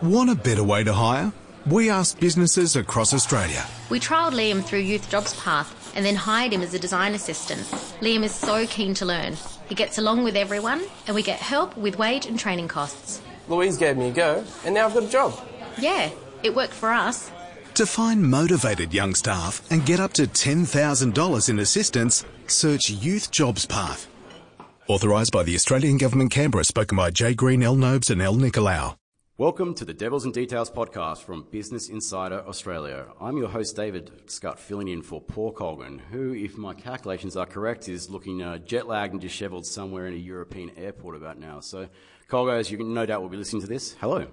Want a better way to hire? We asked businesses across Australia. We trialled Liam through Youth Jobs Path and then hired him as a design assistant. Liam is so keen to learn. He gets along with everyone and we get help with wage and training costs. Louise gave me a go and now I've got a job. Yeah, it worked for us. To find motivated young staff and get up to $10,000 in assistance, search Youth Jobs Path. Authorised by the Australian Government Canberra, spoken by Jay Green, L. Nobes and L. Nicolau. Welcome to the Devils and Details podcast from Business Insider Australia. I'm your host, David Scott, filling in for Paul Colgan, who, if my calculations are correct, is looking uh, jet lagged and dishevelled somewhere in a European airport about now. So, Colgo, as you no doubt will be listening to this, hello.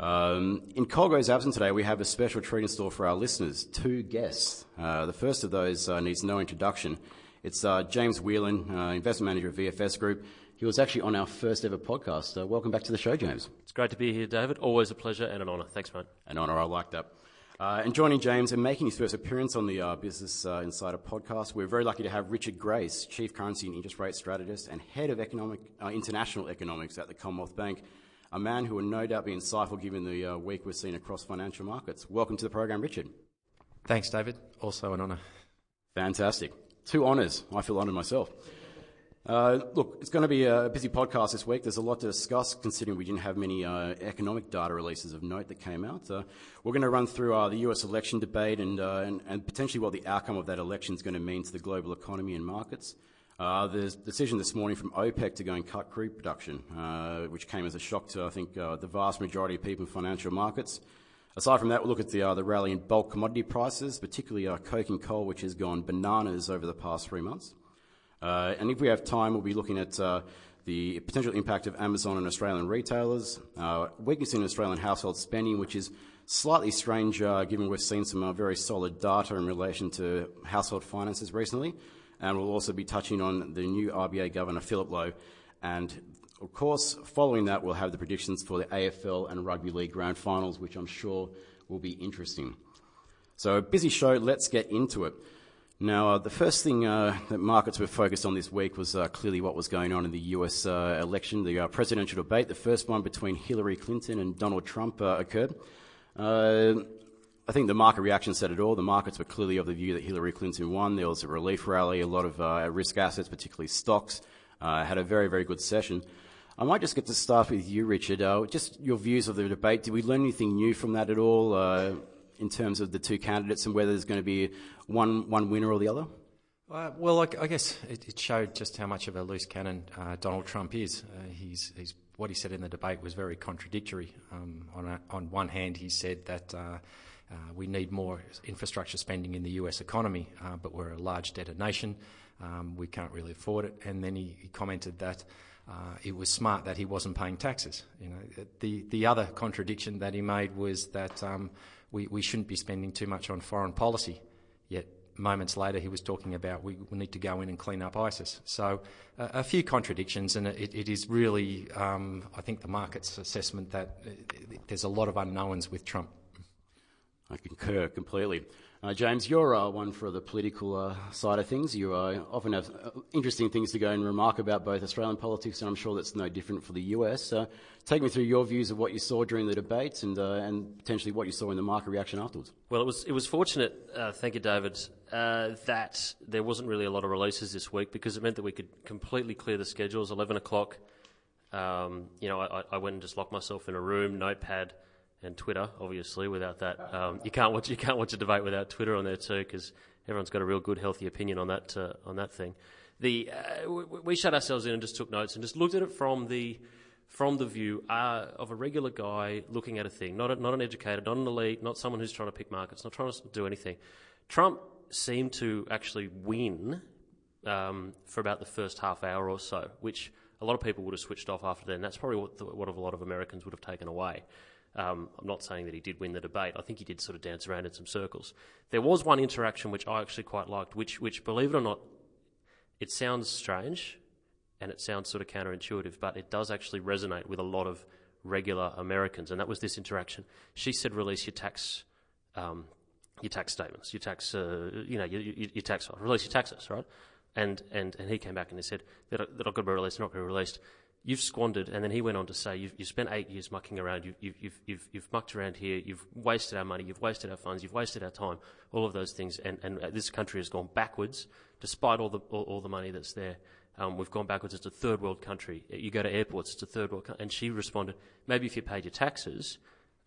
Um, in Colgo's absence today, we have a special treat in store for our listeners. Two guests. Uh, the first of those uh, needs no introduction. It's uh, James Whelan, uh, investment manager of VFS Group. He was actually on our first ever podcast. Uh, welcome back to the show, James. It's great to be here, David. Always a pleasure and an honour. Thanks, mate. An honour. I like that. Uh, and joining James and making his first appearance on the uh, Business uh, Insider podcast, we're very lucky to have Richard Grace, Chief Currency and Interest Rate Strategist and Head of Economic, uh, International Economics at the Commonwealth Bank, a man who will no doubt be insightful given the uh, week we've seen across financial markets. Welcome to the program, Richard. Thanks, David. Also an honour. Fantastic. Two honours. I feel honoured myself. Uh, look, it's going to be a busy podcast this week. There's a lot to discuss, considering we didn't have many uh, economic data releases of note that came out. Uh, we're going to run through uh, the US election debate uh, and, potentially what the outcome of that election is going to mean to the global economy and markets. Uh, There's a decision this morning from OPEC to go and cut crude production, which came as a shock to, I think, the vast majority of people in financial markets. Aside from that, we'll look at the, rally in bulk commodity prices, particularly ore and coal, which has gone bananas over the past three months. Uh, and if we have time, we'll be looking at uh, the potential impact of Amazon on Australian retailers, uh, weakness in Australian household spending, which is slightly strange given we've seen some very solid data in relation to household finances recently. And we'll also be touching on the new RBA Governor, Philip Lowe. And of course, following that, we'll have the predictions for the AFL and Rugby League grand finals, which I'm sure will be interesting. So, a busy show, let's get into it. Now, uh, the first thing uh, that markets were focused on this week was uh, clearly what was going on in the US uh, election, the uh, presidential debate. The first one between Hillary Clinton and Donald Trump uh, occurred. I think the market reaction said it all. The markets were clearly of the view that Hillary Clinton won. There was a relief rally, a lot of risk assets, particularly stocks, had a very, very good session. I might just get to start with you, Richard. just your views of the debate. Did we learn anything new from that at all? in terms of the two candidates and whether there's going to be one, one winner or the other? Uh, well, I, I guess it, it, showed just how much of a loose cannon uh, Donald Trump is. Uh, he's, he's, what he said in the debate was very contradictory. Um, on, a, on one hand, he said that uh, uh, we need more infrastructure spending in the US economy, uh, but we're a large debtor nation. Um, we can't really afford it. And then he, he commented that it was smart that he wasn't paying taxes. You know, the the other contradiction that he made was that um, we, we shouldn't be spending too much on foreign policy. Yet moments later, he was talking about we, need to go in and clean up ISIS. So uh, a few contradictions, and it, it is really, um, I think, the market's assessment that uh, there's a lot of unknowns with Trump. I concur completely. Uh, James, you're uh, one for the political uh, side of things. You uh, often have uh, interesting things to go and remark about both Australian politics, and I'm sure that's no different for the US. Uh, take me through your views of what you saw during the debates and, and potentially what you saw in the market reaction afterwards. Well, it was, it was fortunate, thank you, David, that there wasn't really a lot of releases this week because it meant that we could completely clear the schedules. 11 o'clock, um, you know, I, I went and just locked myself in a room, notepad and Twitter, obviously. Without that, um, you can't watch you can't watch a debate without Twitter on there too, because everyone's got a real good, healthy opinion on that uh, on that thing. The uh, we, we, shut ourselves in and just took notes and just looked at it from the from the view uh, of a regular guy looking at a thing, not a, not an educator, not an elite, not someone who's trying to pick markets, not trying to do anything. Trump seemed to actually win um, for about the first half hour or so, which a lot of people would have switched off after then. That's probably what, the, what a lot of Americans would have taken away. Um, I'm not saying that he did win the debate. I think he did sort of dance around in some circles. There was one interaction which I actually quite liked, which, which believe it or not, it sounds strange and it sounds sort of counterintuitive, but it does actually resonate with a lot of regular Americans. And that was this interaction. She said, "Release your tax, um, your tax statements, your tax, uh, you know, your, your, your tax, release your taxes, right?" And and and he came back and he said that I've got to be released, they're not going to be released you've squandered, and then he went on to say, you've, you've spent eight years mucking around, you've, you've, you've, you've, mucked around here, you've wasted our money, you've wasted our funds, you've wasted our time, all of those things, and, and this country has gone backwards despite all the, all, all the money that's there. Um, we've gone backwards. It's a third world country. You go to airports, it's a third world country. And she responded, maybe if you paid your taxes,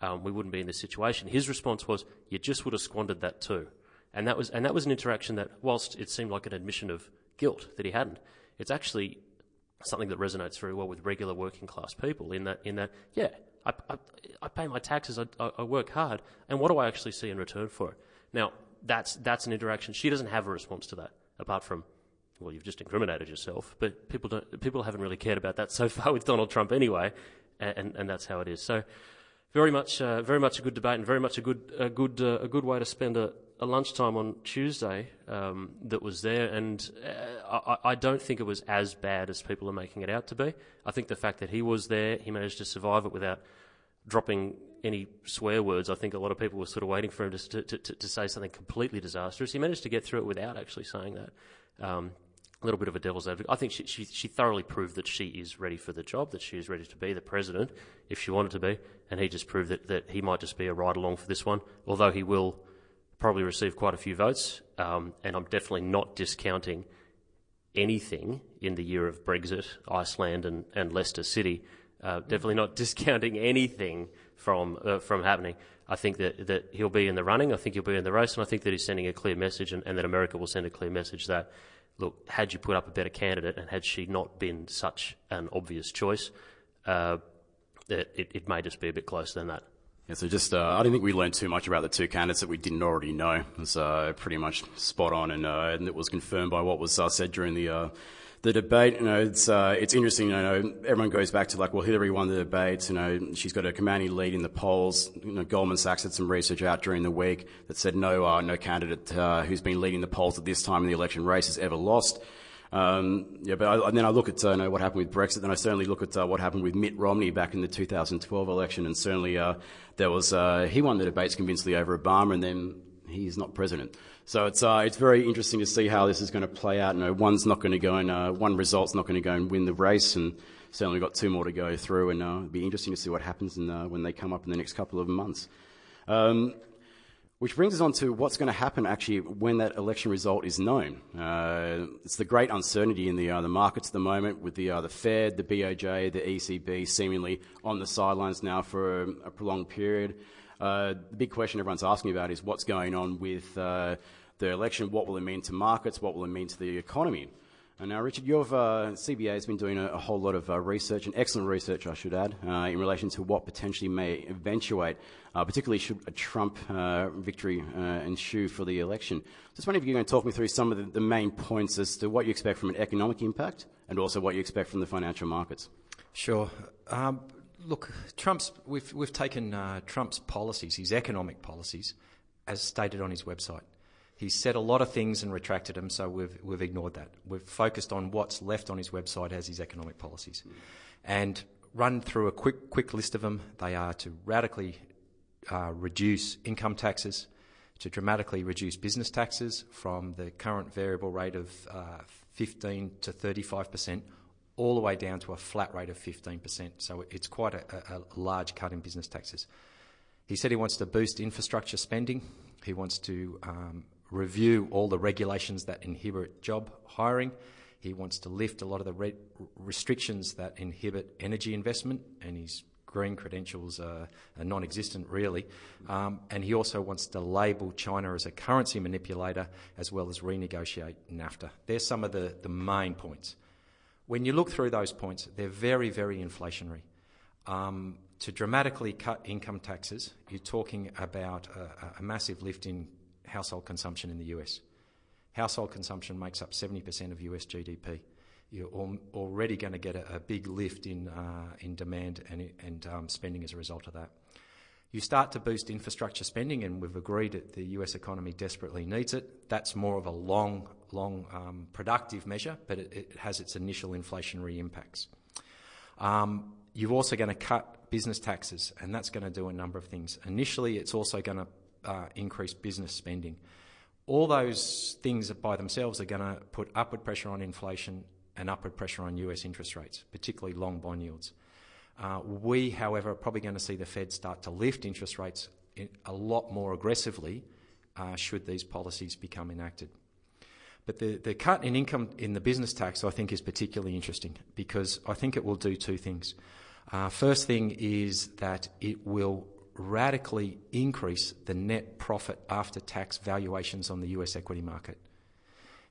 um, we wouldn't be in this situation. His response was, you just would have squandered that too. And that was, and that was an interaction that, whilst it seemed like an admission of guilt that he hadn't, it's actually something that resonates very well with regular working class people in that, in that yeah, I, I, I pay my taxes, I, I, work hard, and what do I actually see in return for it? Now, that's, that's an interaction. She doesn't have a response to that, apart from, well, you've just incriminated yourself. But people, don't, people haven't really cared about that so far with Donald Trump anyway, and, and, and that's how it is. So, very much, uh, very much a good debate, and very much a good, a good, uh, a good way to spend a, a lunchtime on Tuesday um, that was there, and uh, I, I, don't think it was as bad as people are making it out to be. I think the fact that he was there, he managed to survive it without dropping any swear words. I think a lot of people were sort of waiting for him to, to, to, to say something completely disastrous. He managed to get through it without actually saying that. Um, a little bit of a devil's advocate. I think she, she, she, thoroughly proved that she is ready for the job, that she is ready to be the president if she wanted to be, and he just proved that, that he might just be a ride along for this one, although he will probably receive quite a few votes, um, and I'm definitely not discounting anything in the year of Brexit, Iceland, and, and Leicester City. Uh, definitely not discounting anything from uh, from happening. I think that, that he'll be in the running. I think he'll be in the race, and I think that he's sending a clear message, and, and that America will send a clear message that, look, had you put up a better candidate, and had she not been such an obvious choice, uh, it, it may just be a bit closer than that. Yeah, so just, uh, I don't think we learned too much about the two candidates that we didn't already know. It was uh, pretty much spot on, and, uh, and, it was confirmed by what was uh, said during the uh, the debate. You know, it's uh, it's interesting. You know, everyone goes back to like, well, Hillary won the debate. You know, she's got a commanding lead in the polls. You know, Goldman Sachs had some research out during the week that said no, no candidate who's been leading the polls at this time in the election race has ever lost. Um, yeah, but I, and then I look at uh, know, what happened with Brexit. Then I certainly look at uh, what happened with Mitt Romney back in the 2012 election, and certainly uh, there was uh, he won the debates convincingly over Obama, and then he's not president. So it's uh, it's very interesting to see how this is going to play out. You know, one's not going to go and uh, one result's not going to go and win the race, and certainly we've got two more to go through, and it'll be interesting to see what happens in, when they come up in the next couple of months. Um, which brings us on to what's going to happen actually when that election result is known. Uh, it's the great uncertainty in the, uh, the markets at the moment with the, uh, the Fed, the BOJ, the ECB seemingly on the sidelines now for a, a prolonged period. Uh, the big question everyone's asking about is what's going on with uh, the election? What will it mean to markets? What will it mean to the economy? And now, Richard, your uh, CBA has been doing a, a whole lot of uh, research, and excellent research, I should add, uh, in relation to what potentially may eventuate, uh, particularly should a Trump uh, victory uh, ensue for the election. Just wondering if you're going to talk me through some of the, the, main points as to what you expect from an economic impact and also what you expect from the financial markets. Sure. Um, look, Trump's, we've, we've taken Trump's policies, his economic policies, as stated on his website. He's said a lot of things and retracted them, so we've, we've ignored that. We've focused on what's left on his website as his economic policies. And run through a quick, quick list of them. They are to radically uh, reduce income taxes, to dramatically reduce business taxes from the current variable rate of uh, 15 to 35%, all the way down to a flat rate of 15%. So it's quite a, a, a large cut in business taxes. He said he wants to boost infrastructure spending. He wants to um, review all the regulations that inhibit job hiring. He wants to lift a lot of the re- restrictions that inhibit energy investment, and his green credentials are, are non existent, really. Um, and he also wants to label China as a currency manipulator as well as renegotiate NAFTA. There's some of the, the main points. When you look through those points, they're very, very inflationary. Um, to dramatically cut income taxes, you're talking about a, a massive lift in household consumption in the US. Household consumption makes up 70% of US GDP. You're already going to get a, a big lift in, uh, in demand and, and um, spending as a result of that. You start to boost infrastructure spending, and we've agreed that the US economy desperately needs it. That's more of a long, long um, productive measure, but it, it, has its initial inflationary impacts. Um, you're also going to cut business taxes, and that's going to do a number of things. Initially, it's also going to uh, increased business spending. All those things by themselves are going to put upward pressure on inflation and upward pressure on US interest rates, particularly long bond yields. Uh, we, however, are probably going to see the Fed start to lift interest rates a lot more aggressively uh, should these policies become enacted. But the, the cut in income in the business tax, I think, is particularly interesting because I think it will do two things. Uh, first thing is that it will radically increase the net profit after tax valuations on the US equity market.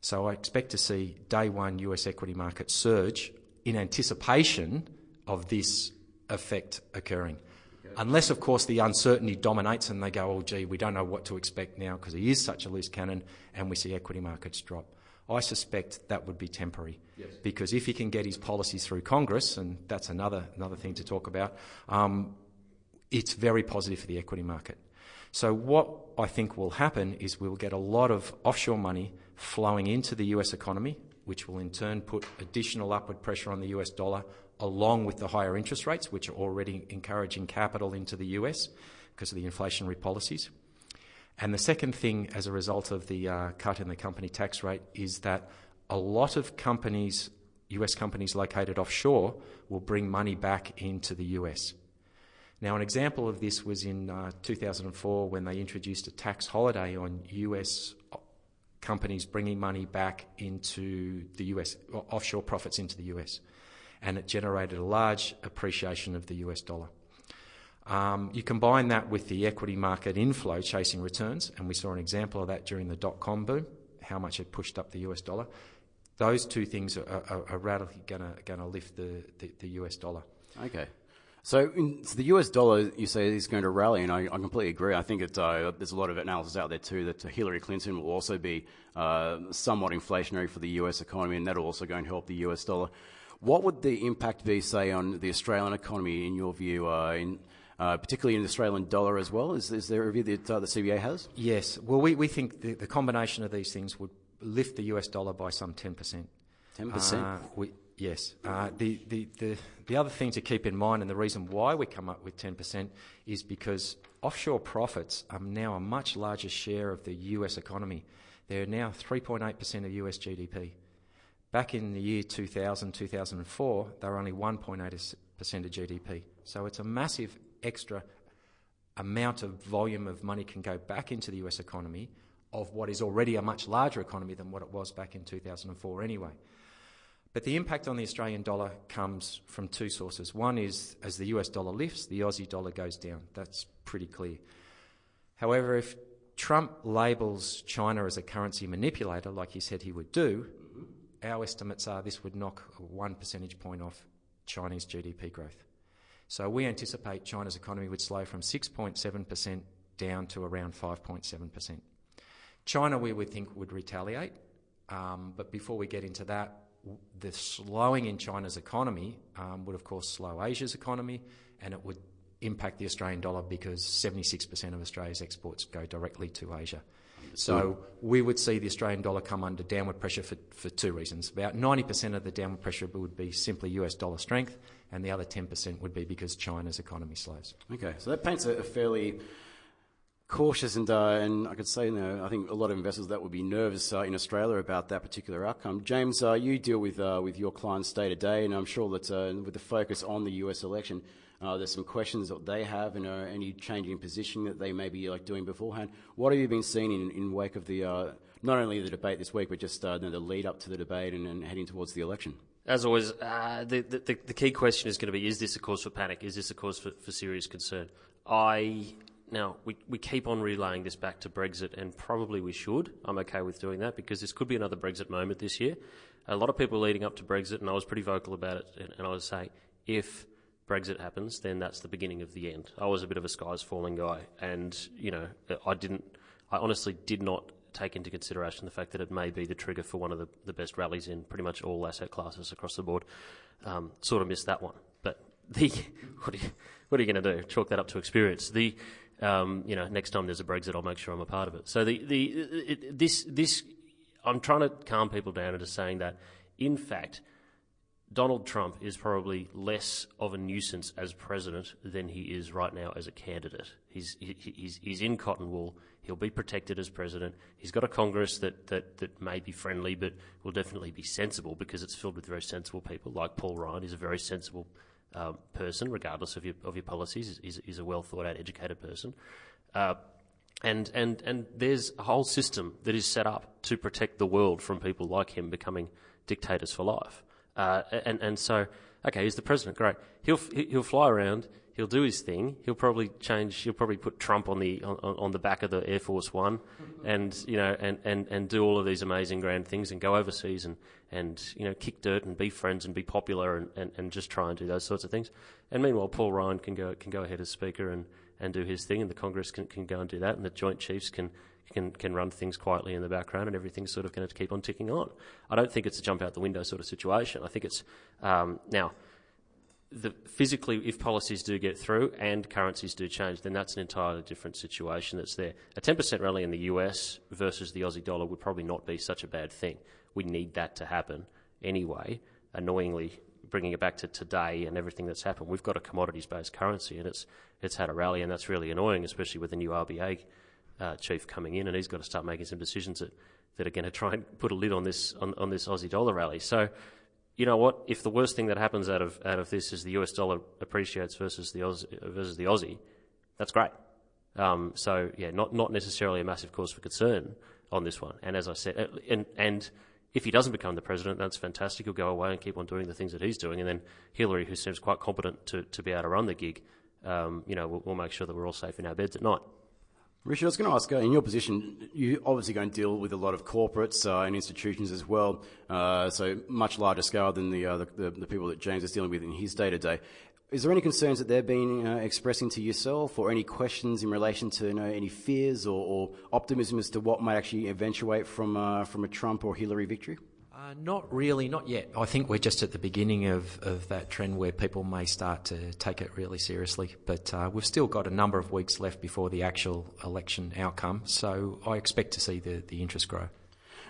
So I expect to see day one US equity market surge in anticipation of this effect occurring. Unless, of course, the uncertainty dominates and they go, oh, gee, we don't know what to expect now because he is such a loose cannon and we see equity markets drop. I suspect that would be temporary yes. because if he can get his policies through Congress, and that's another, another thing to talk about, um, it's very positive for the equity market. So, what I think will happen is we'll get a lot of offshore money flowing into the US economy, which will in turn put additional upward pressure on the US dollar, along with the higher interest rates, which are already encouraging capital into the US because of the inflationary policies. And the second thing, as a result of the uh, cut in the company tax rate, is that a lot of companies, US companies located offshore, will bring money back into the US. Now, an example of this was in uh, 2004 when they introduced a tax holiday on US companies bringing money back into the US, offshore profits into the US. And it generated a large appreciation of the US dollar. Um, you combine that with the equity market inflow chasing returns, and we saw an example of that during the dot com boom, how much it pushed up the US dollar. Those two things are, are, are radically going to lift the, the, the US dollar. Okay. So, in, so, the US dollar, you say, is going to rally, and I, I completely agree. I think it, uh, there's a lot of analysis out there too that Hillary Clinton will also be uh, somewhat inflationary for the US economy, and that'll also go and help the US dollar. What would the impact be, say, on the Australian economy, in your view, uh, in, uh, particularly in the Australian dollar as well? Is, is there a view that uh, the CBA has? Yes. Well, we, we think the, the, combination of these things would lift the US dollar by some 10%. 10%? Uh, we, Yes. Uh, the, the, the, the other thing to keep in mind, and the reason why we come up with 10%, is because offshore profits are now a much larger share of the US economy. They're now 3.8% of US GDP. Back in the year 2000, 2004, they were only 1.8% of GDP. So it's a massive extra amount of volume of money can go back into the US economy of what is already a much larger economy than what it was back in 2004 anyway. But the impact on the Australian dollar comes from two sources. One is as the US dollar lifts, the Aussie dollar goes down. That's pretty clear. However, if Trump labels China as a currency manipulator, like he said he would do, our estimates are this would knock one percentage point off Chinese GDP growth. So we anticipate China's economy would slow from 6.7% down to around 5.7%. China, we would think, would retaliate. Um, but before we get into that, the slowing in China's economy um, would, of course, slow Asia's economy and it would impact the Australian dollar because 76% of Australia's exports go directly to Asia. So we would see the Australian dollar come under downward pressure for, for two reasons. About 90% of the downward pressure would be simply US dollar strength, and the other 10% would be because China's economy slows. Okay, so that paints a, a fairly cautious and, uh, and I could say, you know, I think a lot of investors that would be nervous uh, in Australia about that particular outcome. James, uh, you deal with uh, with your clients day to day, and I'm sure that uh, with the focus on the US election, uh, there's some questions that they have and any changing in position that they may be like doing beforehand. What have you been seeing in, in wake of the not only the debate this week, but just the lead up to the debate and, and heading towards the election? As always, the, the, the key question is going to be: Is this a cause for panic? Is this a cause for, for serious concern? I now, we, we keep on relaying this back to Brexit, and probably we should. I'm okay with doing that because this could be another Brexit moment this year. A lot of people leading up to Brexit, and I was pretty vocal about it, and, and I was saying, if Brexit happens, then that's the beginning of the end. I was a bit of a skies falling guy, and, you know, I didn't, I honestly did not take into consideration the fact that it may be the trigger for one of the, the best rallies in pretty much all asset classes across the board. Um, sort of missed that one. But the, what are you, what are you going to do? Chalk that up to experience. The, um, you know, next time there's a Brexit, I'll make sure I'm a part of it. So the, the it, this this I'm trying to calm people down into saying that, in fact, Donald Trump is probably less of a nuisance as president than he is right now as a candidate. He's, he, he's, he's in cotton wool. He'll be protected as president. He's got a Congress that, that, that may be friendly, but will definitely be sensible because it's filled with very sensible people, like Paul Ryan. He's a very sensible um, person, regardless of your, of your policies. is he's a well thought out, educated person. Uh, and, and, and there's a whole system that is set up to protect the world from people like him becoming dictators for life. Uh, and, and so, okay, he's the president, great. He'll, he'll fly around, he'll do his thing, he'll probably change, he'll probably put Trump on the, on, on the back of the Air Force One and, you know, and, and, and do all of these amazing grand things and go overseas and, and, you know, kick dirt and be friends and be popular and, and, and just try and do those sorts of things. And meanwhile, Paul Ryan can go, can go ahead as Speaker and, and do his thing and the Congress can, can go and do that and the Joint Chiefs can, can can run things quietly in the background, and everything's sort of going to keep on ticking on. I don't think it's a jump out the window sort of situation. I think it's um, now. The, physically, if policies do get through and currencies do change, then that's an entirely different situation that's there. A 10% rally in the US versus the Aussie dollar would probably not be such a bad thing. We need that to happen anyway. Annoyingly, bringing it back to today and everything that's happened, we've got a commodities-based currency and it's it's had a rally, and that's really annoying, especially with the new RBA uh, chief coming in, and he's got to start making some decisions that, that are going to try and put a lid on this on, on this Aussie dollar rally. So, you know what? If the worst thing that happens out of out of this is the US dollar appreciates versus the Aussie, versus the Aussie, that's great. Um, so yeah, not not necessarily a massive cause for concern on this one. And as I said, uh, and and if he doesn't become the president, that's fantastic. He'll go away and keep on doing the things that he's doing. And then Hillary, who seems quite competent to, to be able to run the gig, um, you know, we'll, we'll, make sure that we're all safe in our beds at night. Richard, I was going to ask, uh, in your position, you obviously going to deal with a lot of corporates uh, and institutions as well, uh, so much larger scale than the, uh, the, the, people that James is dealing with in his day to day. Is there any concerns that they've been uh, expressing to yourself, or any questions in relation to you know, any fears or, or, optimism as to what might actually eventuate from from a Trump or Hillary victory? Uh, not really, not yet. I think we're just at the beginning of, of that trend where people may start to take it really seriously. But uh, we've still got a number of weeks left before the actual election outcome, so I expect to see the, the interest grow.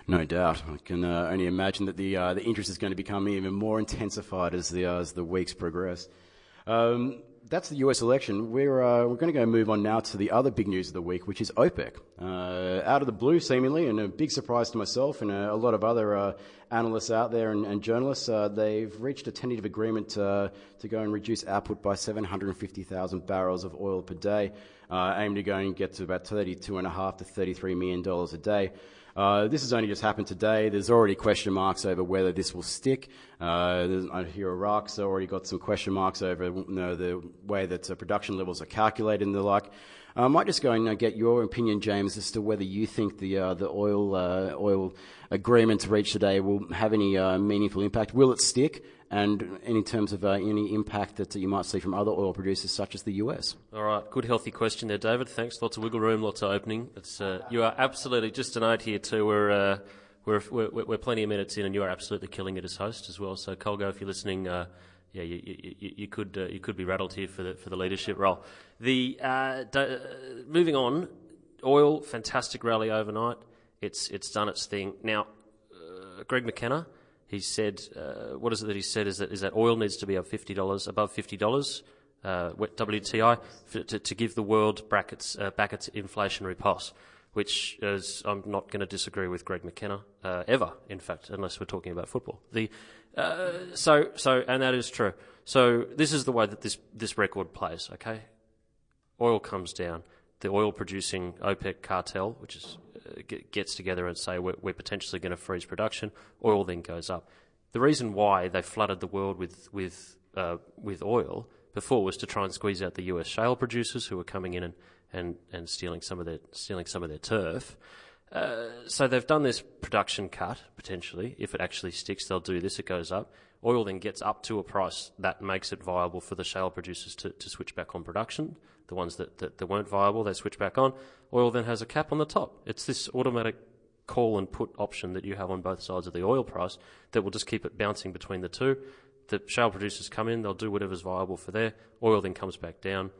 No doubt. I can uh, only imagine that the, uh, the interest is going to become even more intensified as the, as the weeks progress. Um, that's the US election. We're, uh, we're going to go move on now to the other big news of the week, which is OPEC. Uh, out of the blue, seemingly, and a big surprise to myself and a, a lot of other uh, analysts out there and, and journalists, uh, they've reached a tentative agreement to go and reduce output by 750,000 barrels of oil per day, uh, aimed to go and get to about 32.5 to 33 million dollars a day. Uh, this has only just happened today. There's already question marks over whether this will stick. Uh, I hear Iraq's already got some question marks over you know, the way that uh, production levels are calculated and the like. I might just go and uh, get your opinion, James, as to whether you think the uh, the oil uh, oil agreement reached today will have any meaningful impact. Will it stick? And in terms of uh, any impact that you might see from other oil producers such as the US? All right, good healthy question there, David. Thanks. Lots of wiggle room, lots of opening. Uh, you are absolutely, just a note here too, we're, uh, we're, we're, we're, plenty of minutes in and you are absolutely killing it as host as well. So Colgo, if you're listening, uh, yeah, you, you, you, could uh, you could be rattled here for the for the leadership role. The uh, moving on, oil fantastic rally overnight. It's it's done its thing. Now, Greg McKenna, he said, uh, what is it that he said? Is that is that oil needs to be above fifty dollars, above fifty dollars, uh, WTI, for, to, to, give the world brackets uh, back its inflationary pulse. Which is, I'm not going to disagree with Greg McKenna uh, ever, in fact, unless we're talking about football. The uh, so so, and that is true. So this is the way that this this record plays. Okay, oil comes down. The oil producing OPEC cartel, which is gets together and say we're, we're potentially going to freeze production, oil then goes up. The reason why they flooded the world with with uh, with oil before was to try and squeeze out the U.S. shale producers who were coming in and, and, and stealing some of their stealing some of their turf. Uh, so they've done this production cut potentially. If it actually sticks, they'll do this. It goes up. Oil then gets up to a price that makes it viable for the shale producers to, to switch back on production. The ones that, that, that weren't viable, they switch back on. Oil then has a cap on the top. It's this automatic call and put option that you have on both sides of the oil price that will just keep it bouncing between the two. The shale producers come in, they'll do whatever's viable for their Oil then comes back down.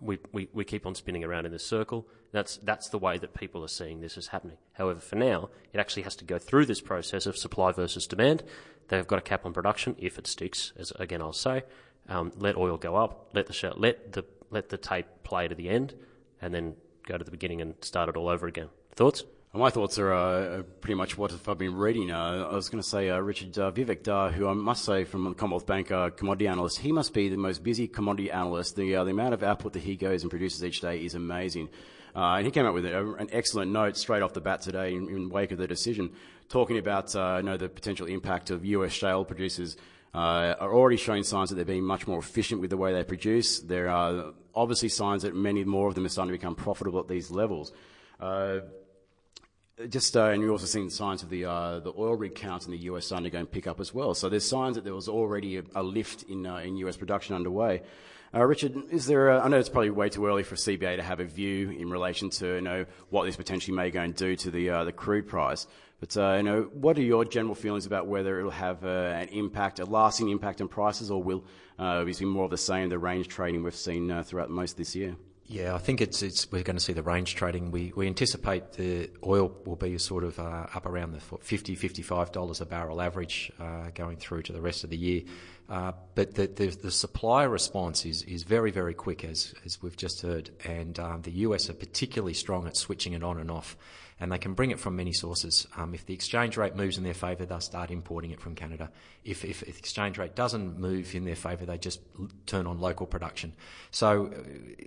We, we, we keep on spinning around in this circle. That's, that's the way that people are seeing this as happening. However, for now, it actually has to go through this process of supply versus demand. They've got a cap on production if it sticks, as again I'll say. Um, let oil go up, let the show, let the let the tape play to the end, and then go to the beginning and start it all over again. Thoughts? My thoughts are uh, pretty much what I've been reading. Uh, I was going to say uh, Richard uh, Vivek, uh, who I must say from the Commonwealth Bank uh, commodity analyst, he must be the most busy commodity analyst. The, the amount of output that he goes and produces each day is amazing. and he came up with an excellent note straight off the bat today in, in wake of the decision, talking about you know, the potential impact of US shale producers uh, are already showing signs that they're being much more efficient with the way they produce. There are obviously signs that many more of them are starting to become profitable at these levels. Uh, just uh, and you're also seeing signs of the uh, the oil rig count in the US starting to go and pick up as well. So there's signs that there was already a, a lift in uh, in US production underway. Uh, Richard, is there? A, I know it's probably way too early for CBA to have a view in relation to you know what this potentially may go and do to the uh, the crude price. But uh, you know, what are your general feelings about whether it will have an impact, a lasting impact on prices, or will uh, we see more of the same, the range trading we've seen throughout most of this year? Yeah, I think it's, it's we're going to see the range trading. We, we anticipate the oil will be sort of uh, up around the 50 $55 a barrel average uh, going through to the rest of the year. Uh, but the, the, the, supply response is, is very, very quick, as, as we've just heard. And um, the US are particularly strong at switching it on and off and they can bring it from many sources. Um, if the exchange rate moves in their favour, they'll start importing it from Canada. If, if, if the exchange rate doesn't move in their favour, they just turn on local production. So uh,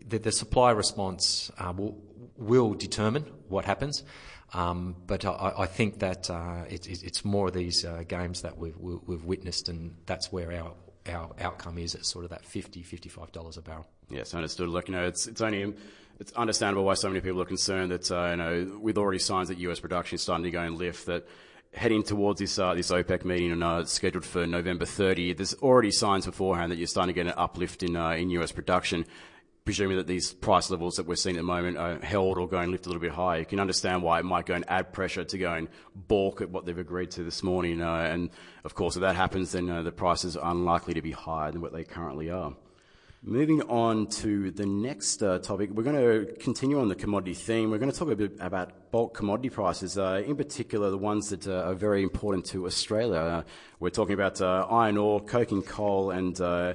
the, the, supply response uh, will, will determine what happens. Um, but I, I, think that uh, it, it's more of these uh, games that we've, we've witnessed, and that's where our our outcome is at sort of that $50, $55 a barrel. Yes, understood. Look, you know, it's, it's only it's understandable why so many people are concerned that, uh, you know, with already signs that US production is starting to go and lift, that heading towards this, uh, this OPEC meeting uh, scheduled for November 30, there's already signs beforehand that you're starting to get an uplift in, uh, in US production. Presuming that these price levels that we're seeing at the moment are held or going lift a little bit higher, you can understand why it might go and add pressure to go and balk at what they've agreed to this morning. Uh, and of course, if that happens, then uh, the prices are unlikely to be higher than what they currently are. Moving on to the next uh, topic, we're going to continue on the commodity theme. We're going to talk a bit about bulk commodity prices, uh, in particular the ones that uh, are very important to Australia. Uh, we're talking about uh, iron ore, coking coal, and uh,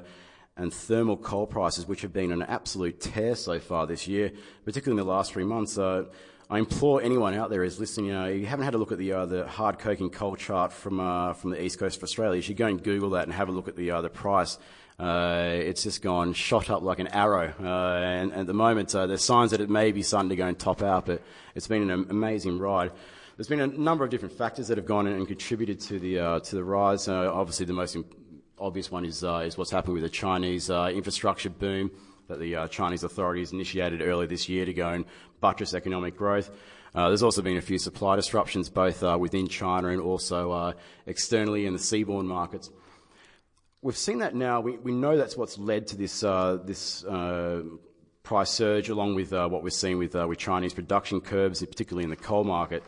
and thermal coal prices, which have been an absolute tear so far this year, particularly in the last three months. I implore anyone out there who's listening, you know, you haven't had a look at the the hard coking coal chart from from the east coast of Australia, you should go and Google that and have a look at the the price uh, it's just gone shot up like an arrow. Uh, and, and, at the moment, uh, there's signs that it may be starting to go and top out, but it's been an amazing ride. There's been a number of different factors that have gone in and contributed to the uh, to the rise. Uh, obviously, the most obvious one is uh, is what's happened with the Chinese infrastructure boom that the Chinese authorities initiated earlier this year to go and buttress economic growth. Uh, there's also been a few supply disruptions, both uh, within China and also uh, externally in the seaborne markets we've seen that now. We, we know that's what's led to this, uh, this uh, price surge, along with uh, what we're seeing with, uh, with Chinese production curbs, particularly in the coal market.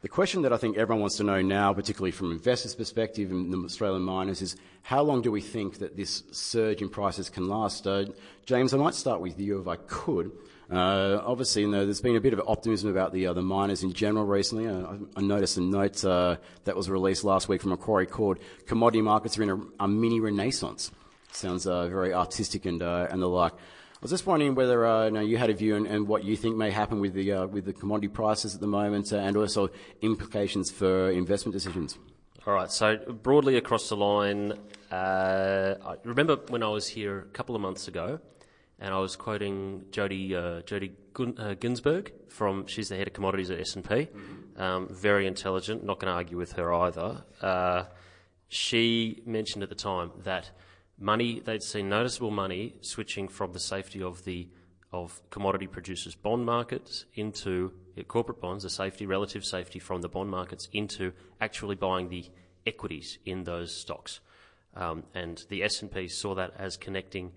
The question that I think everyone wants to know now, particularly from investors' perspective and the Australian miners, is how long do we think that this surge in prices can last? Uh, James, I might start with you if I could. Uh, obviously, you know, there's been a bit of optimism about the, uh, the miners in general recently. Uh, I, I, noticed a note uh, that was released last week from Macquarie called "Commodity Markets are in a, a mini renaissance." Sounds uh, very artistic and and the like. I was just wondering whether you, know, you, had a view and, and, what you think may happen with the with the commodity prices at the moment, and also implications for investment decisions. All right. So broadly across the line, I remember when I was here a couple of months ago and I was quoting Jodie uh, Jodie uh, Gunzberg from she's the head of commodities at S and P. Mm-hmm. Um, very intelligent. Not going to argue with her either. Uh, she mentioned at the time that money they'd seen noticeable money switching from the safety of the of commodity producers' bond markets into corporate bonds, the safety, relative safety from the bond markets into actually buying the equities in those stocks. Um, and the S&P saw that as connecting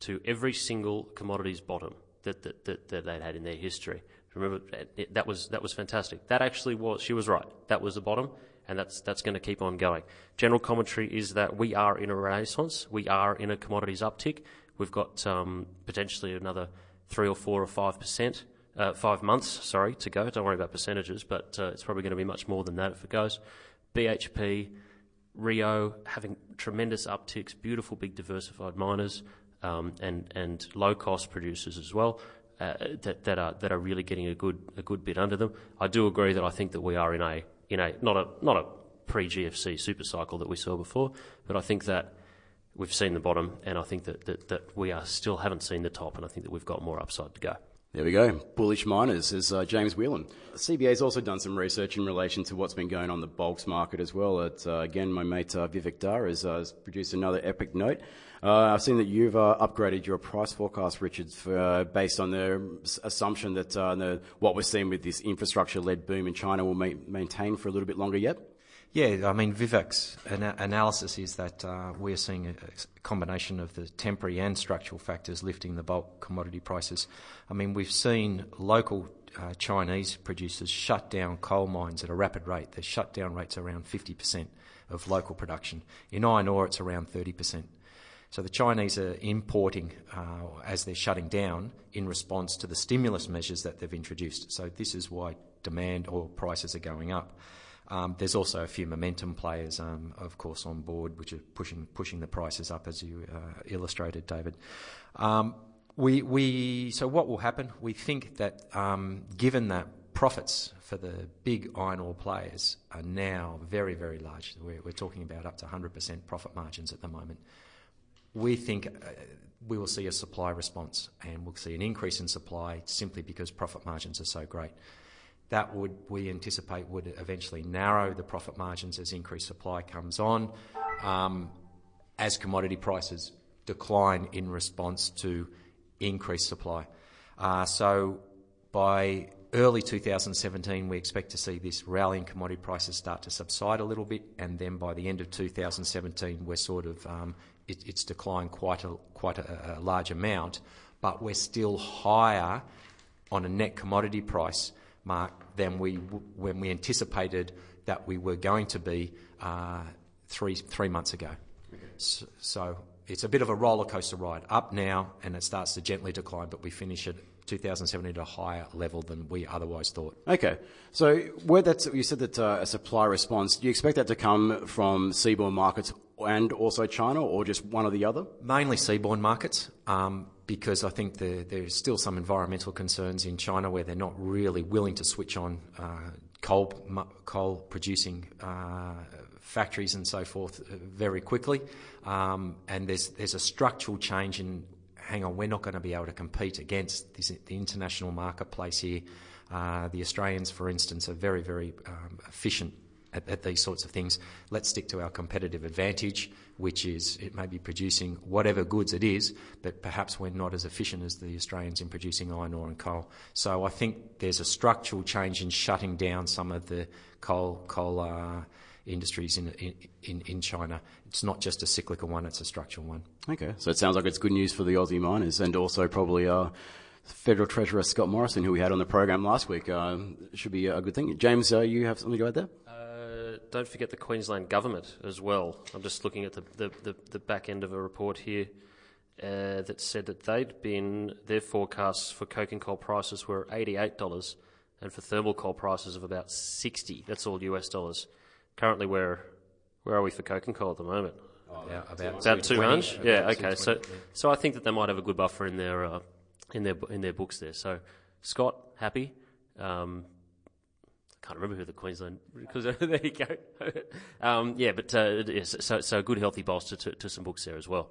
to every single commodities bottom that, that, that, that they'd had in their history. Remember, it, that was, that was fantastic. That actually was, she was right. That was the bottom, and that's, that's going to keep on going. General commentary is that we are in a renaissance. We are in a commodities uptick. We've got um, potentially another three or four or five percent, uh, five months, sorry, to go. Don't worry about percentages, but uh, it's probably going to be much more than that if it goes. BHP, Rio having tremendous upticks, beautiful big diversified miners, um, and and low cost producers as well. Uh, that, that are that are really getting a good a good bit under them. I do agree that I think that we are in a in a not a not a pre GFC super cycle that we saw before, but I think that we've seen the bottom, and I think that, that, that we are still haven't seen the top, and I think that we've got more upside to go. There we go. Bullish miners is uh, James Whelan. CBA's also done some research in relation to what's been going on the bulks market as well. Uh, again, my mate uh, Vivek Dhar has, uh, has, produced another epic note. Uh, I've seen that you've uh, upgraded your price forecast, Richard, for, based on the assumption that the, what we're seeing with this infrastructure-led boom in China will ma- maintain for a little bit longer yet. Yeah, I mean, Vivek's ana- analysis is that uh, we're seeing a, a, combination of the temporary and structural factors lifting the bulk commodity prices. I mean, we've seen local uh, Chinese producers shut down coal mines at a rapid rate. Their shutdown rates around 50% of local production. In iron ore, it's around 30%. So the Chinese are importing uh, as they're shutting down in response to the stimulus measures that they've introduced. So this is why demand or prices are going up. Um, there's also a few momentum players, um, of course, on board, which are pushing pushing the prices up, as you uh, illustrated, David. Um, we, we so what will happen? We think that um, given that profits for the big iron ore players are now very very large, we're, we're talking about up to 100% profit margins at the moment. We think. Uh, we will see a supply response and we'll see an increase in supply simply because profit margins are so great. That would, we anticipate, would eventually narrow the profit margins as increased supply comes on, um, as commodity prices decline in response to increased supply. Uh, so by early 2017, we expect to see this rally in commodity prices start to subside a little bit, and then by the end of 2017, we're sort of um, it, it's declined quite a quite a, a large amount, but we're still higher on a net commodity price mark than we when we anticipated that we were going to be uh, three three months ago. So, so, it's a bit of a roller coaster ride. Up now, and it starts to gently decline, but we finish at 2017 at a higher level than we otherwise thought. Okay, so where that's you said that uh, a supply response. Do you expect that to come from seaborne markets and also China, or just one or the other? Mainly seaborne markets. Um, because I think the, there's still some environmental concerns in China where they're not really willing to switch on uh, coal coal producing uh, factories and so forth uh, very quickly. Um, and there's there's a structural change in. Hang on, we're not going to be able to compete against this, the international marketplace here. Uh, the Australians, for instance, are very very um, efficient at, at, these sorts of things. Let's stick to our competitive advantage, which is it may be producing whatever goods it is, but perhaps we're not as efficient as the Australians in producing iron ore and coal. So I think there's a structural change in shutting down some of the coal coal uh, industries in, in in China. It's not just a cyclical one; it's a structural one. Okay, so it sounds like it's good news for the Aussie miners, and also probably. Uh, Federal Treasurer Scott Morrison, who we had on the program last week, uh, should be a good thing. James, uh, you have something to add there? Don't forget the Queensland government as well. I'm just looking at the, the, the, the back end of a report here uh, that said that they'd been, their forecasts for coking coal prices were $88 and for thermal coal prices of about 60 That's all US dollars. Currently, where, where are we for coking coal at the moment? Oh, yeah, about, about 200? Yeah, okay. So, yeah. so I think that they might have a good buffer in their, uh, in their, in their books there. So, Scott, happy. Um, can't remember who the Queensland because there you go. um, yeah, but uh, so so a good healthy bolster to, to some books there as well.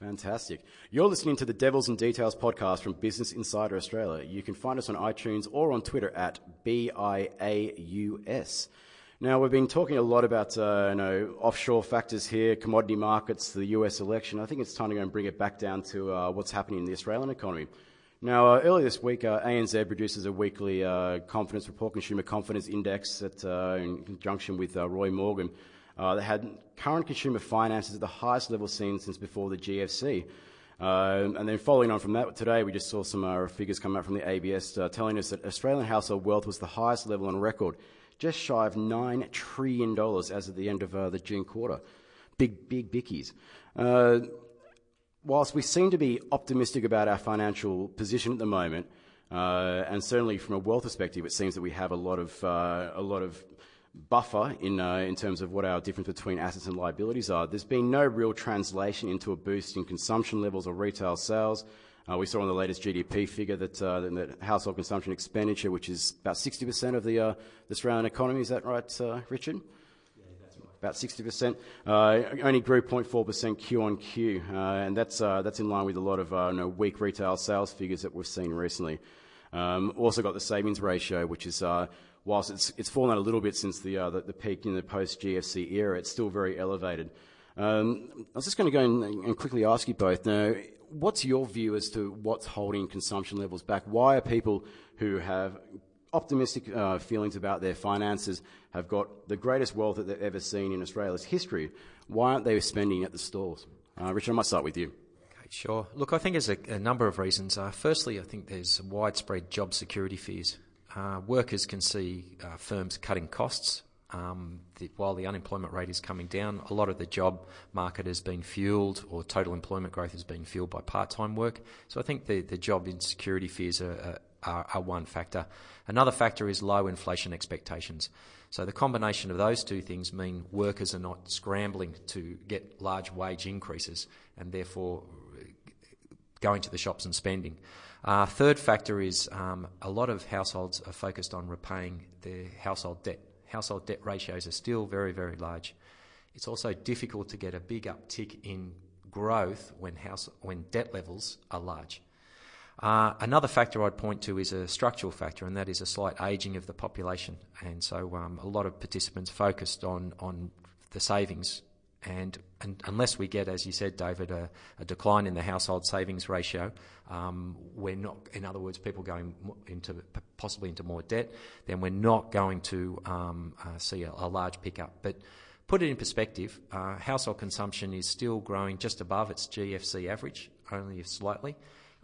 Fantastic. You're listening to the Devils and Details podcast from Business Insider Australia. You can find us on iTunes or on Twitter at BIAUS. Now, we've been talking a lot about uh, you know, offshore factors here, commodity markets, the US election. I think it's time to go and bring it back down to uh, what's happening in the Australian economy. Now, uh, earlier this week, uh, ANZ produces a weekly uh, confidence report, Consumer Confidence Index, that, uh, in conjunction with uh, Roy Morgan. Uh, they had current consumer finances at the highest level seen since before the GFC. and then following on from that, today we just saw some figures come out from the ABS telling us that Australian household wealth was the highest level on record, just shy of $9 trillion as of the end of the June quarter. Big, big bickies. Whilst we seem to be optimistic about our financial position at the moment, uh, and certainly from a wealth perspective, it seems that we have a lot of uh, a lot of buffer in uh, in terms of what our difference between assets and liabilities are. There's been no real translation into a boost in consumption levels or retail sales. We saw on the latest GDP figure that, that household consumption expenditure, which is about 60% of the, Australian economy, is that right, Richard? About 60%. Uh, only grew 0.4% Q on Q, uh, and that's, uh, that's in line with a lot of you know, weak retail sales figures that we've seen recently. Um, also got the savings ratio, which is, whilst it's, it's fallen out a little bit since the, uh, the, the, peak in the post-GFC era, it's still very elevated. Um, I was just going to go and, and quickly ask you both now, what's your view as to what's holding consumption levels back? Why are people who have optimistic uh, feelings about their finances, have got the greatest wealth that they've ever seen in Australia's history, why aren't they spending at the stores? Uh, Richard, I might start with you. Okay, sure. Look, I think there's a, a number of reasons. Uh, firstly, I think there's widespread job security fears. Uh, workers can see uh, firms cutting costs. Um, the, while the unemployment rate is coming down, a lot of the job market has been fueled, or total employment growth has been fueled by part-time work. So I think the, the job insecurity fears are, are, are one factor. Another factor is low inflation expectations. So the combination of those two things mean workers are not scrambling to get large wage increases and therefore going to the shops and spending. Uh, third factor is um, a lot of households are focused on repaying their household debt. Household debt ratios are still very, very large. It's also difficult to get a big uptick in growth when, house, when debt levels are large. Uh, another factor I'd point to is a structural factor, and that is a slight ageing of the population. And so um, a lot of participants focused on, on the savings. And, and, unless we get, as you said, David, a, a decline in the household savings ratio, um, we're not, in other words, people going into possibly into more debt, then we're not going to um, uh, see a, a, large pickup. But put it in perspective, uh, household consumption is still growing just above its GFC average, only slightly.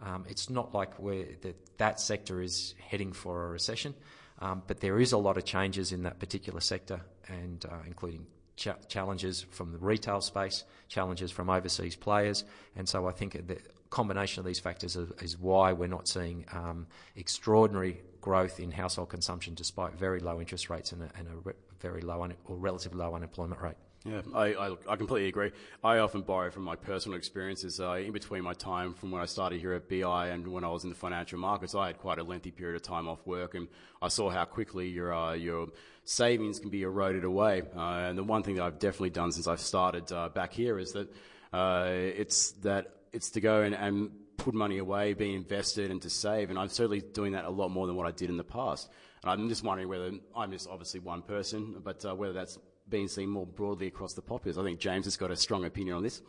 Um, it's not like that, that sector is heading for a recession, um, but there is a lot of changes in that particular sector, and uh, including ch- challenges from the retail space, challenges from overseas players, and so I think the combination of these factors is, is why we're not seeing um, extraordinary growth in household consumption despite very low interest rates and a, and a re- very low un- or relatively low unemployment rate. Yeah, I, I, I, completely agree. I often borrow from my personal experiences. Uh, in between my time from when I started here at BI and when I was in the financial markets, I had quite a lengthy period of time off work, and I saw how quickly your uh, your savings can be eroded away. Uh, and the one thing that I've definitely done since I've started uh, back here is that uh, it's that it's to go and, and put money away, be invested, and to save. And I'm certainly doing that a lot more than what I did in the past. And I'm just wondering whether I'm just obviously one person, but uh, whether that's being seen more broadly across the populace. I think James has got a strong opinion on this.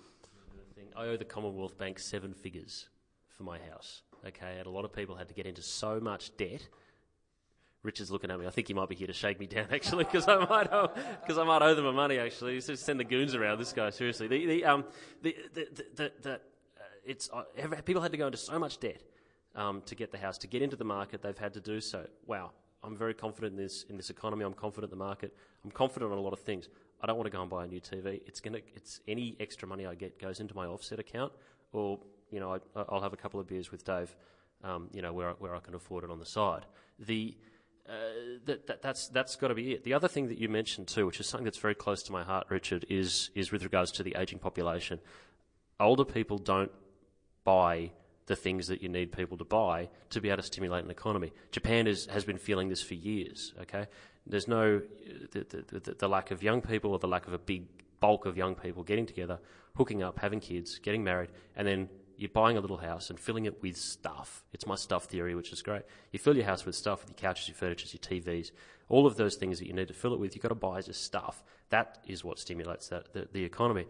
I owe the Commonwealth Bank seven figures for my house. Okay, and a lot of people had to get into so much debt. Richard's looking at me. I think he might be here to shake me down, actually, because I might owe because I might owe them a money. Actually, just send the goons around. This guy, seriously. The, the um the the the, the, uh, it's uh, people had to go into so much debt um, to get the house to get into the market. They've had to do so. Wow, I'm very confident in this in this economy. I'm confident in the market. I'm confident on a lot of things. I don't want to go and buy a new TV. It's gonna. It's any extra money I get goes into my offset account, or you know, I, will have a couple of beers with Dave. Um, you know, where where I can afford it on the side. The uh, that, that, that's that's got to be it. The other thing that you mentioned too, which is something that's very close to my heart, Richard, is is with regards to the aging population. Older people don't buy the things that you need people to buy to be able to stimulate an economy. Japan is, has been feeling this for years. Okay, there's no the, the, the, lack of young people or the lack of a big bulk of young people getting together, hooking up, having kids, getting married, and then you're buying a little house and filling it with stuff. It's my stuff theory, which is great. You fill your house with stuff, with your couches, your furniture, your TVs, all of those things that you need to fill it with. You've got to buy as stuff. That is what stimulates that, the, the economy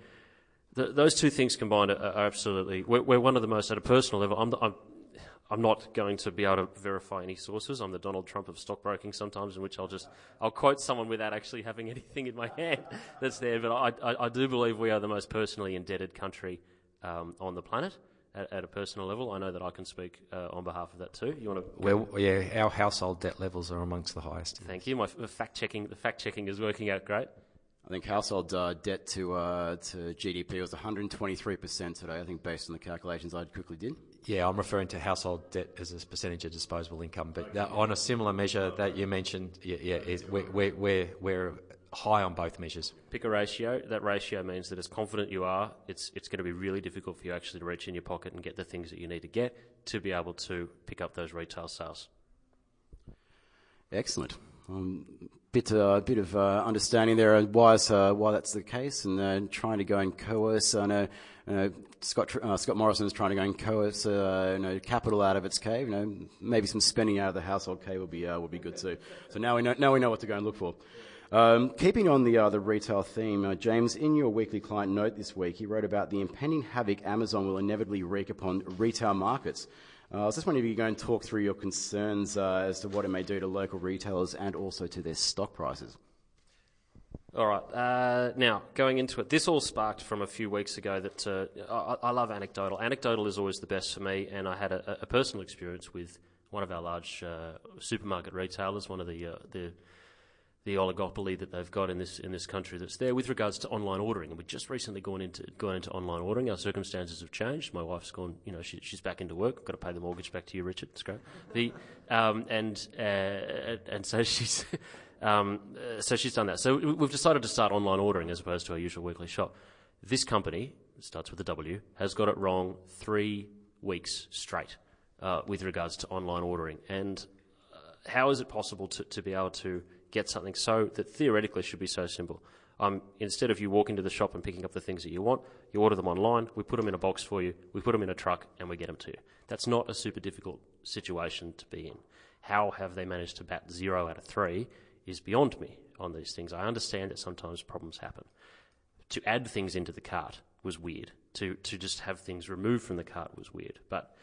the, those two things combined are, are absolutely. We're, we're, one of the most, at a personal level. I'm, I'm, I'm not going to be able to verify any sources. I'm the Donald Trump of stockbroking sometimes, in which I'll just I'll quote someone without actually having anything in my hand that's there. But I, I, I do believe we are the most personally indebted country um, on the planet. At, at, a personal level, I know that I can speak uh, on behalf of that too. You want to? Well, yeah, our household debt levels are amongst the highest. Thank you. My fact checking, the fact checking is working out great. I think household uh, debt to uh, to GDP was 123% today. I think based on the calculations I quickly did. Yeah, I'm referring to household debt as a percentage of disposable income. But uh, on a similar measure that you mentioned, yeah, yeah is, we're, we're, we're, we're high on both measures. Pick a ratio. That ratio means that as confident you are, it's it's going to be really difficult for you actually to reach in your pocket and get the things that you need to get to be able to pick up those retail sales. Excellent. Um, bit a uh, bit of uh, understanding there on why uh, why that's the case, and uh, trying to go and coerce. I know, Scott uh, Scott Morrison is trying to go and coerce uh, you know capital out of its cave. You know, maybe some spending out of the household cave will be be good too. So now we know now we know what to go and look for. Um, keeping on the the retail theme, James, in your weekly client note this week, you wrote about the impending havoc Amazon will inevitably wreak upon retail markets. Uh, I was just wondering if you could go and talk through your concerns uh, as to what it may do to local retailers and also to their stock prices. All right. Uh, now, going into it, this all sparked from a few weeks ago that uh, I, I, love anecdotal. Anecdotal is always the best for me, and I had a, a personal experience with one of our large uh, supermarket retailers, one of the, uh, the the oligopoly that they've got in this in this country that's there with regards to online ordering. And we've just recently gone into gone into online ordering. Our circumstances have changed. My wife's gone, you know, she, she's back into work. Got to pay the mortgage back to you, Richard. It's great. The um, and uh, and so she's um, uh, so she's done that. So we've decided to start online ordering as opposed to our usual weekly shop. This company starts with a W has got it wrong three weeks straight uh, with regards to online ordering. And uh, how is it possible to, to be able to get something so that theoretically should be so simple. Um, instead of you walking to the shop and picking up the things that you want, you order them online, we put them in a box for you, we put them in a truck, and we get them to you. That's not a super difficult situation to be in. How have they managed to bat zero out of three is beyond me on these things. I understand that sometimes problems happen. To add things into the cart was weird. To, to just have things removed from the cart was weird. But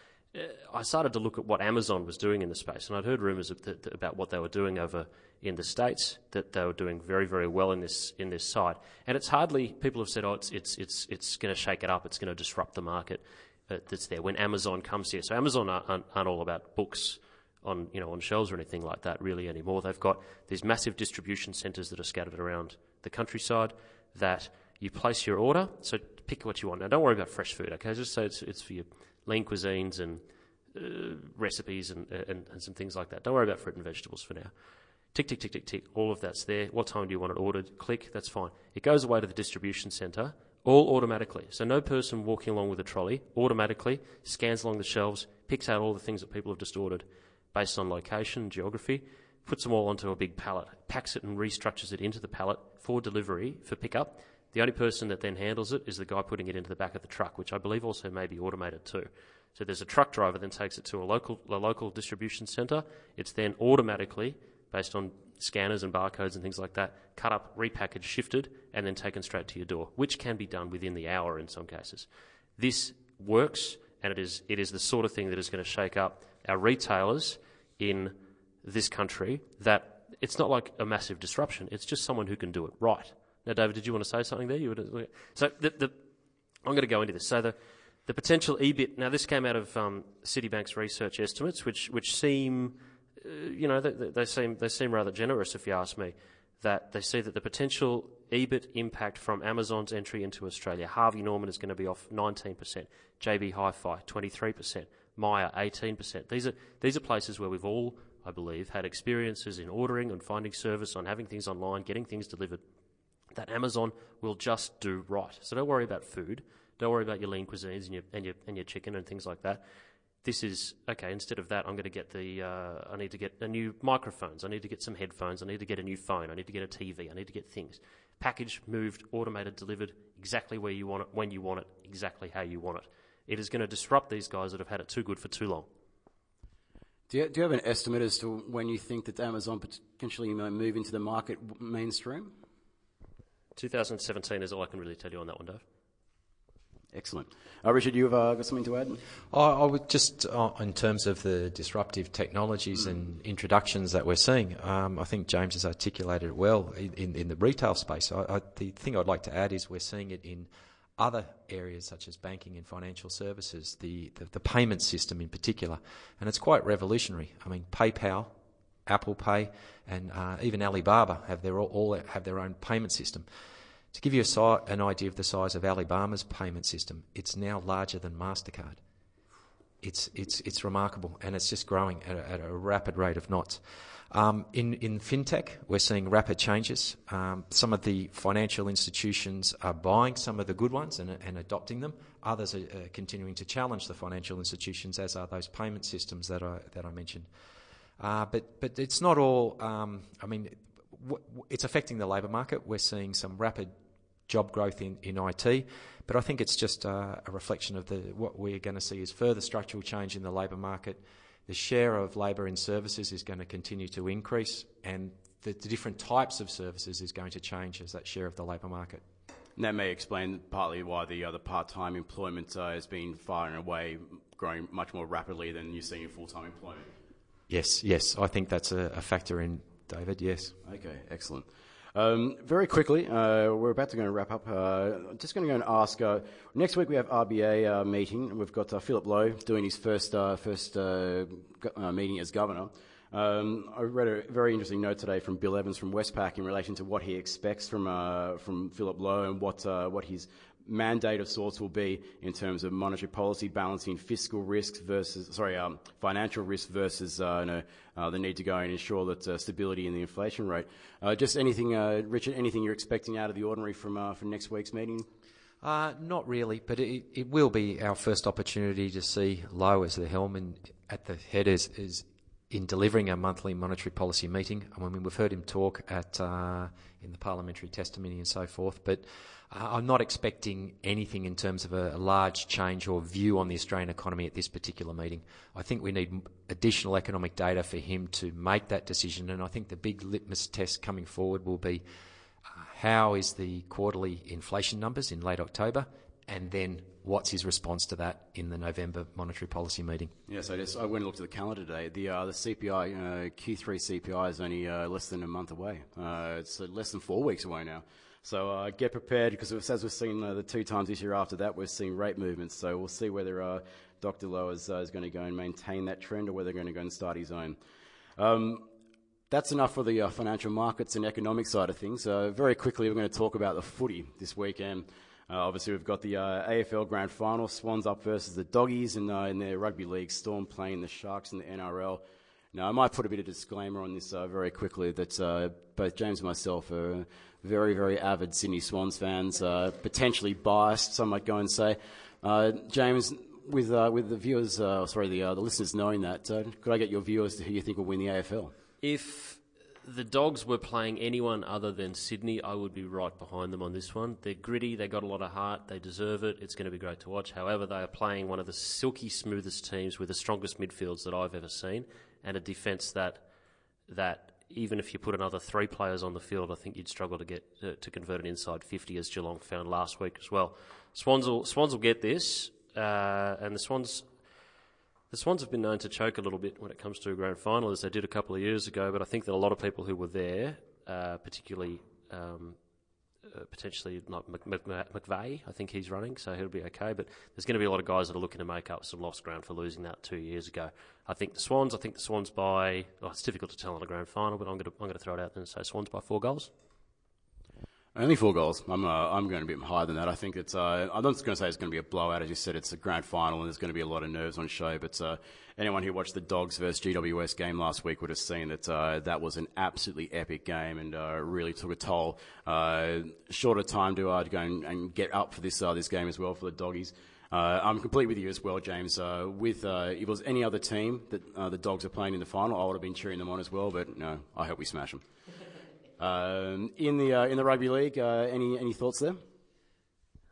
I started to look at what Amazon was doing in the space, and I'd heard rumours about what they were doing over in the states that they were doing very, very well in this in this side. And it's hardly people have said, "Oh, it's it's it's it's going to shake it up. It's going to disrupt the market uh, that's there." When Amazon comes here, so Amazon aren't, aren't all about books on you know on shelves or anything like that really anymore. They've got these massive distribution centres that are scattered around the countryside that you place your order. So pick what you want. Now, don't worry about fresh food. Okay, just say it's it's for your lean cuisines and uh, recipes and, and, and some things like that. Don't worry about fruit and vegetables for now. Tick, tick, tick, tick, tick. All of that's there. What time do you want it ordered? Click, that's fine. It goes away to the distribution centre, all automatically. So no person walking along with a trolley automatically scans along the shelves, picks out all the things that people have just ordered based on location, geography, puts them all onto a big pallet, packs it and restructures it into the pallet for delivery, for pickup. The only person that then handles it is the guy putting it into the back of the truck, which I believe also may be automated too. So there's a truck driver then takes it to a local, a local distribution centre. It's then automatically based on scanners and barcodes and things like that, cut up, repackaged, shifted, and then taken straight to your door, which can be done within the hour in some cases. This works, and it is, it is the sort of thing that is going to shake up our retailers in this country that it's not like a massive disruption, it's just someone who can do it right. Now, David, did you want to say something there? You would, so the, the, I'm going to go into this. So the, the potential EBIT, now this came out of um, Citibank's research estimates, which, which seem uh, you know, they, they, seem they seem rather generous, if you ask me. That they see that the potential EBIT impact from Amazon's entry into Australia, Harvey Norman is going to be off 19%, JB Hi-Fi 23%, Myer 18%. These are these are places where we've all, I believe, had experiences in ordering and finding service, on having things online, getting things delivered. That Amazon will just do right. So don't worry about food. Don't worry about your lean cuisines and your, and your, and your chicken and things like that this is okay. Instead of that, I'm going to get the. Uh, I need to get a new microphones. I need to get some headphones. I need to get a new phone. I need to get a TV. I need to get things packaged, moved, automated, delivered exactly where you want it, when you want it, exactly how you want it. It is going to disrupt these guys that have had it too good for too long. Do you, do you have an estimate as to when you think that Amazon potentially might move into the market mainstream? 2017 is all I can really tell you on that one, Dave. Excellent. Uh, Richard, you've uh, got something to add? I, I would just, uh, in terms of the disruptive technologies mm. and introductions that we're seeing, um, I think James has articulated it well in, in the retail space. I, I, the thing I'd like to add is we're seeing it in other areas such as banking and financial services, the, the, the payment system in particular, and it's quite revolutionary. I mean, PayPal, Apple Pay, and uh, even Alibaba have their all, all have their own payment system. To give you si- an idea of the size of Alibaba's payment system, it's now larger than MasterCard. It's, it's, it's remarkable and it's just growing at a, at a rapid rate of knots. Um, in, in fintech, we're seeing rapid changes. Um, some of the financial institutions are buying some of the good ones and, and adopting them. Others are, are, continuing to challenge the financial institutions, as are those payment systems that I, that I mentioned. Uh, but, but it's not all, um, I mean, w- it's affecting the labour market. We're seeing some rapid job growth in, in IT, but I think it's just uh, a reflection of the, what we're going to see is further structural change in the labour market the share of labour in services is going to continue to increase, and the, the different types of services is going to change as that share of the labour market. And that may explain partly why the, the part-time employment uh, has been far and away growing much more rapidly than you see in full-time employment. Yes, yes, I think that's a, a factor in David. Yes. Okay, excellent. Um, very quickly, uh, we're about to go and wrap up. Uh, I'm just going to go and ask. Uh, next week we have RBA uh, meeting. We've got uh, Philip Lowe doing his first uh, first meeting as governor. Um, I read a very interesting note today from Bill Evans from Westpac in relation to what he expects from from Philip Lowe and what what his mandate of sorts will be in terms of monetary policy, balancing fiscal risks versus, sorry, um, financial risk versus uh, you know, uh, the need to go and ensure that uh, stability in the inflation rate. Uh, just anything, uh, Richard, anything you're expecting out of the ordinary from, uh, from next week's meeting? not really, but it, it will be our first opportunity to see Lowe as the helm and at the head is, is in delivering a monthly monetary policy meeting. I mean, we've heard him talk at in the parliamentary testimony and so forth, but I'm not expecting anything in terms of a, a, large change or view on the Australian economy at this particular meeting. I think we need additional economic data for him to make that decision, and I think the big litmus test coming forward will be uh, how is the quarterly inflation numbers in late October, and then what's his response to that in the November monetary policy meeting? Yes, I just I went and looked at the calendar today. The uh, the CPI uh, Q3 CPI is only uh, less than a month away. Uh, it's less than four weeks away now. So uh, get prepared because as we've seen uh, the two times this year after that, we've seen rate movements. So we'll see whether uh, Dr. Lowe is, uh, is, going to go and maintain that trend or whether they're going to go and start his own. Um, that's enough for the uh, financial markets and economic side of things. Uh, very quickly, we're going to talk about the footy this weekend. obviously, we've got the AFL Grand Final, Swans up versus the Doggies, and in their rugby league, Storm playing the Sharks in the NRL. Now, I might put a bit of disclaimer on this very quickly that both James and myself are very, very avid Sydney Swans fans, uh, potentially biased, some might go and say. Uh, James, with, uh, with the viewers, uh, sorry, the, uh, the listeners knowing that, uh, could I get your view as to who you think will win the AFL? If the Dogs were playing anyone other than Sydney, I would be right behind them on this one. They're gritty, they got a lot of heart, they deserve it. It's going to be great to watch. However, they are playing one of the silky smoothest teams with the strongest midfields that I've ever seen, and a defence that that even if you put another three players on the field, I think you'd struggle to get uh, to convert an inside 50, as Geelong found last week as well. Swans will, Swans will get this, uh, and the Swans. The Swans have been known to choke a little bit when it comes to a grand final, as they did a couple of years ago. But I think that a lot of people who were there, uh, particularly um, uh, potentially not McVeigh. I think he's running, so he'll be okay. But there's going to be a lot of guys that are looking to make up some lost ground for losing that two years ago. I think the Swans. I think the Swans by. Oh, it's difficult to tell on a grand final, but I'm going to I'm going to throw it out there and say Swans by four goals. Only four goals. I'm, uh, I'm going a bit higher than that. I think it's, uh, I'm not going to say it's going to be a blowout. As you said, it's a grand final and there's going to be a lot of nerves on show. But uh, anyone who watched the Dogs versus GWS game last week would have seen that uh, that was an absolutely epic game and uh, really took a toll. Uh, shorter time to, to go and, and, get up for this, this game as well for the Doggies. I'm complete with you as well, James. with if it was any other team that the Dogs are playing in the final, I would have been cheering them on as well. But no, I hope we smash them. Um, in the uh, in the rugby league, uh, any any thoughts there?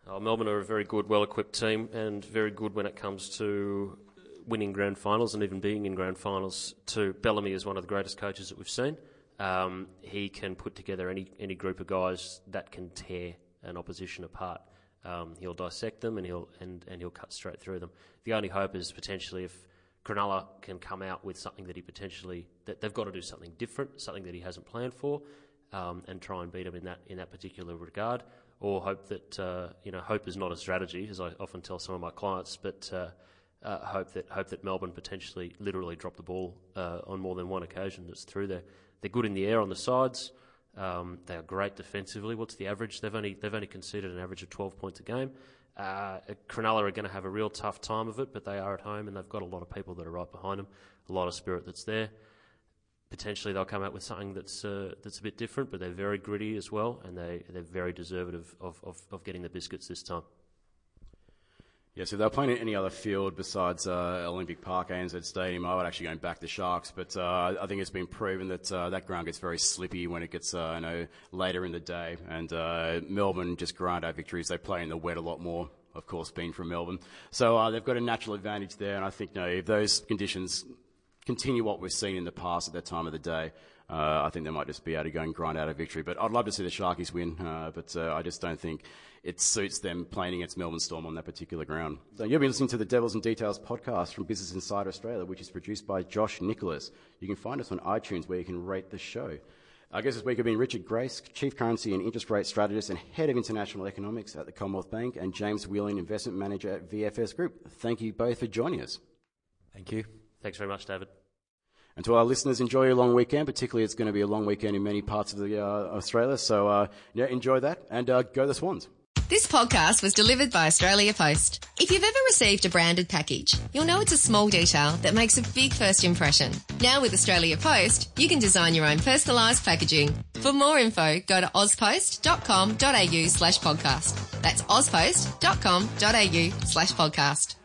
Oh, Melbourne are a very good, well-equipped team, and very good when it comes to winning grand finals and even being in grand finals. Too, Bellamy is one of the greatest coaches that we've seen. Um, he can put together any any group of guys that can tear an opposition apart. Um, he'll dissect them and he'll and, and he'll cut straight through them. The only hope is potentially if Cronulla can come out with something that he potentially that they've got to do something different, something that he hasn't planned for um, and try and beat them in that in that particular regard, or hope that uh, you know hope is not a strategy, as I often tell some of my clients, but uh, uh, hope that hope that Melbourne potentially literally drop the ball uh, on more than one occasion that's through there. They're good in the air on the sides. Um, they are great defensively. What's the average? They've only they've only conceded an average of 12 points a game. Uh, Cronulla are going to have a real tough time of it, but they are at home and they've got a lot of people that are right behind them, a lot of spirit that's there. Potentially they'll come out with something that's uh, that's a bit different, but they're very gritty as well, and they they're very deserving of, of, of, getting the biscuits this time. Yeah, so if they're playing in any other field besides uh, Olympic Park, ANZ Stadium, I would actually go and back the Sharks. But uh, I think it's been proven that uh, that ground gets very slippy when it gets uh, you know later in the day. And uh, Melbourne just grind out victories. They play in the wet a lot more, of course, being from Melbourne. So uh, they've got a natural advantage there. And I think you know, if those conditions continue what we've seen in the past at that time of the day, uh, I think they might just be able to go and grind out a victory. But I'd love to see the Sharkies win, uh, but uh, I just don't think it suits them playing against Melbourne Storm on that particular ground. So you'll be listening to the Devils and Details podcast from Business Insider Australia, which is produced by Josh Nicholas. You can find us on iTunes where you can rate the show. Our guests this week have been Richard Grace, Chief Currency and Interest Rate Strategist and Head of International Economics at the Commonwealth Bank, and James Wheeling, Investment Manager at VFS Group. Thank you both for joining us. Thank you. Thanks very much, David. And to our listeners, enjoy your long weekend. Particularly, it's going to be a long weekend in many parts of the, uh, Australia. So, uh, yeah, enjoy that and uh, go the Swans. This podcast was delivered by Australia Post. If you've ever received a branded package, you'll know it's a small detail that makes a big first impression. Now with Australia Post, you can design your own personalised packaging. For more info, go to auspost.com.au slash podcast. That's auspost.com.au slash podcast.